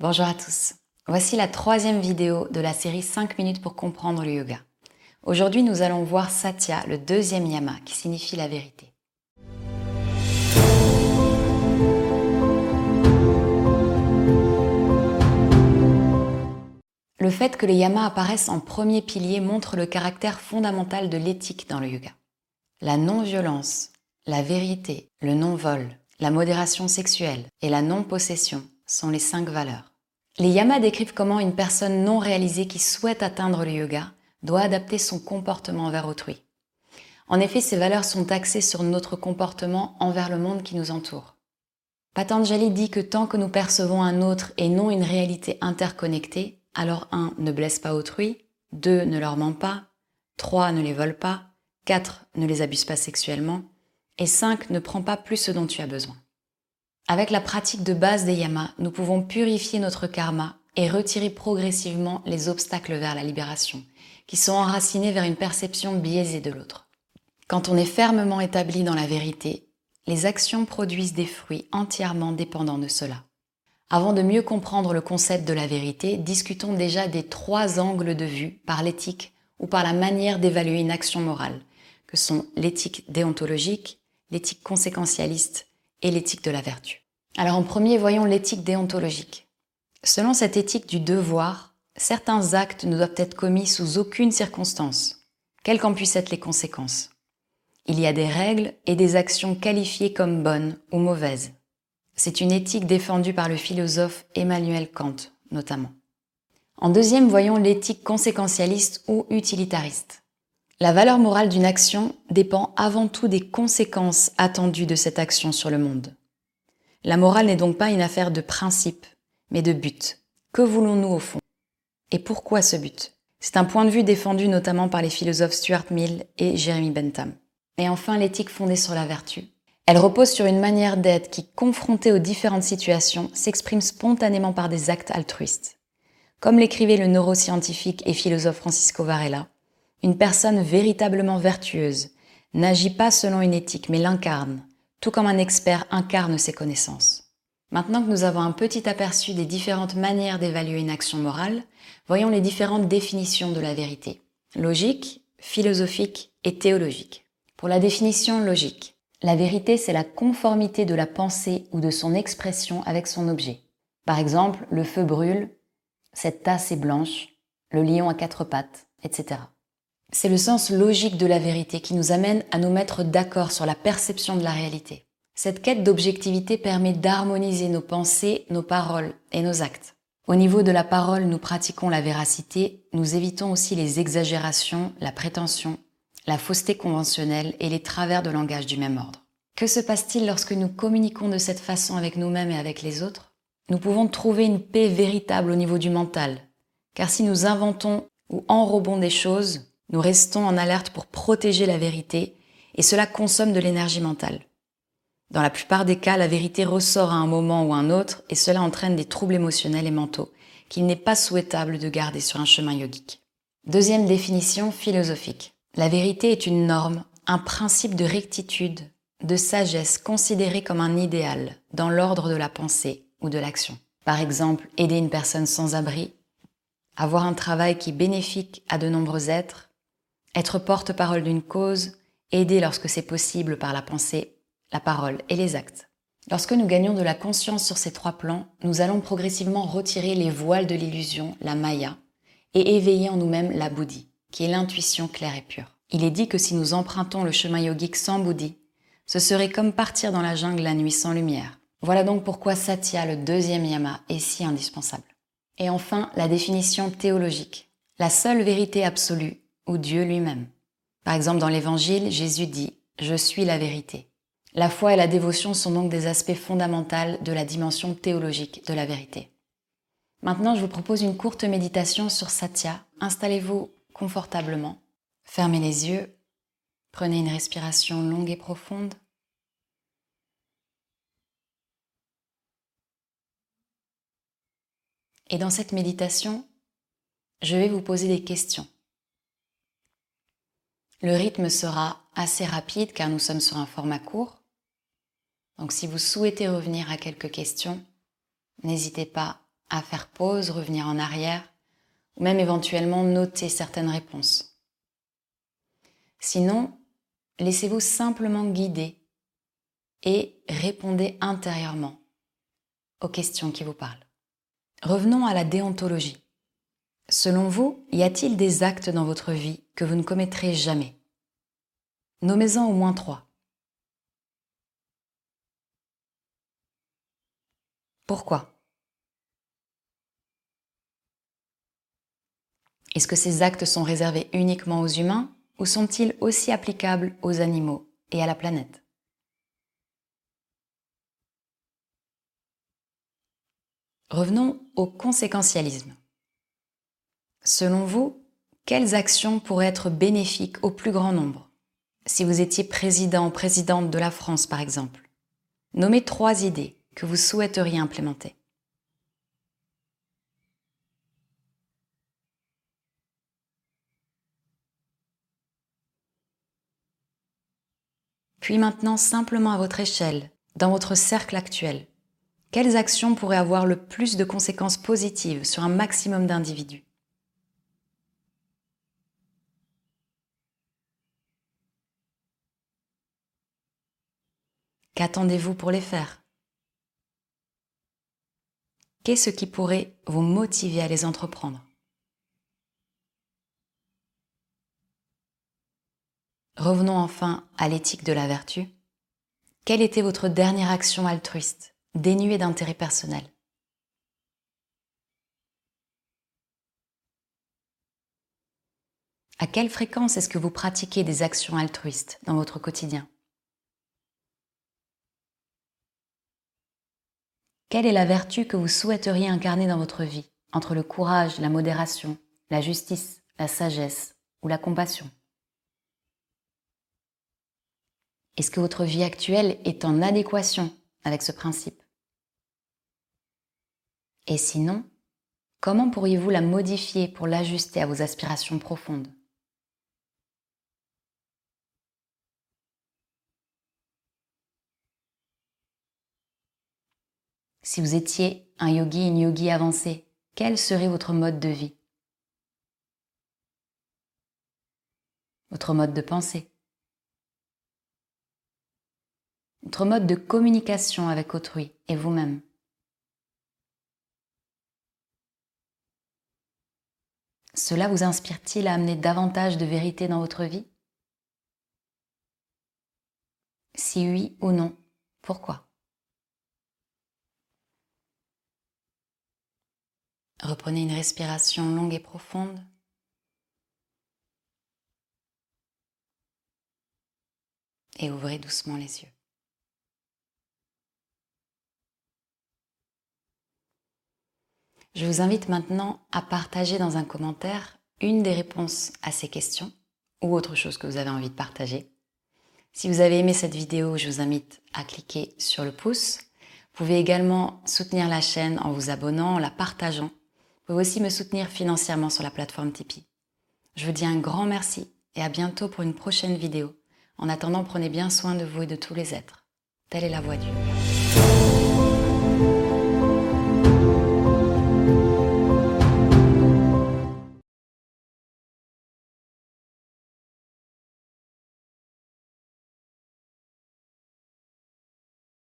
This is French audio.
Bonjour à tous. Voici la troisième vidéo de la série 5 minutes pour comprendre le yoga. Aujourd'hui, nous allons voir Satya, le deuxième yama, qui signifie la vérité. Le fait que les yamas apparaissent en premier pilier montre le caractère fondamental de l'éthique dans le yoga. La non-violence, la vérité, le non-vol, la modération sexuelle et la non-possession sont les cinq valeurs. Les yamas décrivent comment une personne non réalisée qui souhaite atteindre le yoga doit adapter son comportement envers autrui. En effet, ces valeurs sont axées sur notre comportement envers le monde qui nous entoure. Patanjali dit que tant que nous percevons un autre et non une réalité interconnectée, alors 1. Ne blesse pas autrui, 2. Ne leur ment pas, 3. Ne les vole pas, 4. Ne les abuse pas sexuellement, et 5. Ne prends pas plus ce dont tu as besoin. Avec la pratique de base des yamas, nous pouvons purifier notre karma et retirer progressivement les obstacles vers la libération, qui sont enracinés vers une perception biaisée de l'autre. Quand on est fermement établi dans la vérité, les actions produisent des fruits entièrement dépendants de cela. Avant de mieux comprendre le concept de la vérité, discutons déjà des trois angles de vue par l'éthique ou par la manière d'évaluer une action morale, que sont l'éthique déontologique, l'éthique conséquentialiste et l'éthique de la vertu. Alors en premier, voyons l'éthique déontologique. Selon cette éthique du devoir, certains actes ne doivent être commis sous aucune circonstance, quelles qu'en puissent être les conséquences. Il y a des règles et des actions qualifiées comme bonnes ou mauvaises. C'est une éthique défendue par le philosophe Emmanuel Kant, notamment. En deuxième, voyons l'éthique conséquentialiste ou utilitariste. La valeur morale d'une action dépend avant tout des conséquences attendues de cette action sur le monde. La morale n'est donc pas une affaire de principe, mais de but. Que voulons-nous au fond? Et pourquoi ce but? C'est un point de vue défendu notamment par les philosophes Stuart Mill et Jeremy Bentham. Et enfin, l'éthique fondée sur la vertu. Elle repose sur une manière d'être qui, confrontée aux différentes situations, s'exprime spontanément par des actes altruistes. Comme l'écrivait le neuroscientifique et philosophe Francisco Varela, une personne véritablement vertueuse n'agit pas selon une éthique, mais l'incarne, tout comme un expert incarne ses connaissances. Maintenant que nous avons un petit aperçu des différentes manières d'évaluer une action morale, voyons les différentes définitions de la vérité. Logique, philosophique et théologique. Pour la définition logique, la vérité c'est la conformité de la pensée ou de son expression avec son objet. Par exemple, le feu brûle, cette tasse est blanche, le lion a quatre pattes, etc. C'est le sens logique de la vérité qui nous amène à nous mettre d'accord sur la perception de la réalité. Cette quête d'objectivité permet d'harmoniser nos pensées, nos paroles et nos actes. Au niveau de la parole, nous pratiquons la véracité, nous évitons aussi les exagérations, la prétention, la fausseté conventionnelle et les travers de langage du même ordre. Que se passe-t-il lorsque nous communiquons de cette façon avec nous-mêmes et avec les autres? Nous pouvons trouver une paix véritable au niveau du mental, car si nous inventons ou enrobons des choses, nous restons en alerte pour protéger la vérité et cela consomme de l'énergie mentale. Dans la plupart des cas, la vérité ressort à un moment ou un autre et cela entraîne des troubles émotionnels et mentaux qu'il n'est pas souhaitable de garder sur un chemin yogique. Deuxième définition philosophique. La vérité est une norme, un principe de rectitude, de sagesse considéré comme un idéal dans l'ordre de la pensée ou de l'action. Par exemple, aider une personne sans abri, avoir un travail qui bénéfique à de nombreux êtres, être porte-parole d'une cause, aider lorsque c'est possible par la pensée, la parole et les actes. Lorsque nous gagnons de la conscience sur ces trois plans, nous allons progressivement retirer les voiles de l'illusion, la maya, et éveiller en nous-mêmes la bouddhi, qui est l'intuition claire et pure. Il est dit que si nous empruntons le chemin yogique sans bouddhi, ce serait comme partir dans la jungle la nuit sans lumière. Voilà donc pourquoi Satya, le deuxième yama, est si indispensable. Et enfin, la définition théologique. La seule vérité absolue ou Dieu lui-même. Par exemple, dans l'Évangile, Jésus dit ⁇ Je suis la vérité ⁇ La foi et la dévotion sont donc des aspects fondamentaux de la dimension théologique de la vérité. Maintenant, je vous propose une courte méditation sur Satya. Installez-vous confortablement, fermez les yeux, prenez une respiration longue et profonde. Et dans cette méditation, je vais vous poser des questions. Le rythme sera assez rapide car nous sommes sur un format court. Donc si vous souhaitez revenir à quelques questions, n'hésitez pas à faire pause, revenir en arrière, ou même éventuellement noter certaines réponses. Sinon, laissez-vous simplement guider et répondez intérieurement aux questions qui vous parlent. Revenons à la déontologie. Selon vous, y a-t-il des actes dans votre vie que vous ne commettrez jamais? Nommez-en au moins trois. Pourquoi? Est-ce que ces actes sont réservés uniquement aux humains ou sont-ils aussi applicables aux animaux et à la planète? Revenons au conséquentialisme. Selon vous, quelles actions pourraient être bénéfiques au plus grand nombre? Si vous étiez président ou présidente de la France, par exemple, nommez trois idées que vous souhaiteriez implémenter. Puis maintenant, simplement à votre échelle, dans votre cercle actuel, quelles actions pourraient avoir le plus de conséquences positives sur un maximum d'individus? Qu'attendez-vous pour les faire? Qu'est-ce qui pourrait vous motiver à les entreprendre? Revenons enfin à l'éthique de la vertu. Quelle était votre dernière action altruiste, dénuée d'intérêt personnel? À quelle fréquence est-ce que vous pratiquez des actions altruistes dans votre quotidien? Quelle est la vertu que vous souhaiteriez incarner dans votre vie, entre le courage, la modération, la justice, la sagesse ou la compassion? Est-ce que votre vie actuelle est en adéquation avec ce principe? Et sinon, comment pourriez-vous la modifier pour l'ajuster à vos aspirations profondes? Si vous étiez un yogi, une yogi avancée, quel serait votre mode de vie? Votre mode de pensée. Votre mode de communication avec autrui et vous-même. Cela vous inspire-t-il à amener davantage de vérité dans votre vie? Si oui ou non, pourquoi? Reprenez une respiration longue et profonde. Et ouvrez doucement les yeux. Je vous invite maintenant à partager dans un commentaire une des réponses à ces questions ou autre chose que vous avez envie de partager. Si vous avez aimé cette vidéo, je vous invite à cliquer sur le pouce. Vous pouvez également soutenir la chaîne en vous abonnant, en la partageant. Vous pouvez aussi me soutenir financièrement sur la plateforme Tipeee. Je vous dis un grand merci et à bientôt pour une prochaine vidéo. En attendant, prenez bien soin de vous et de tous les êtres. Telle est la voie Dieu.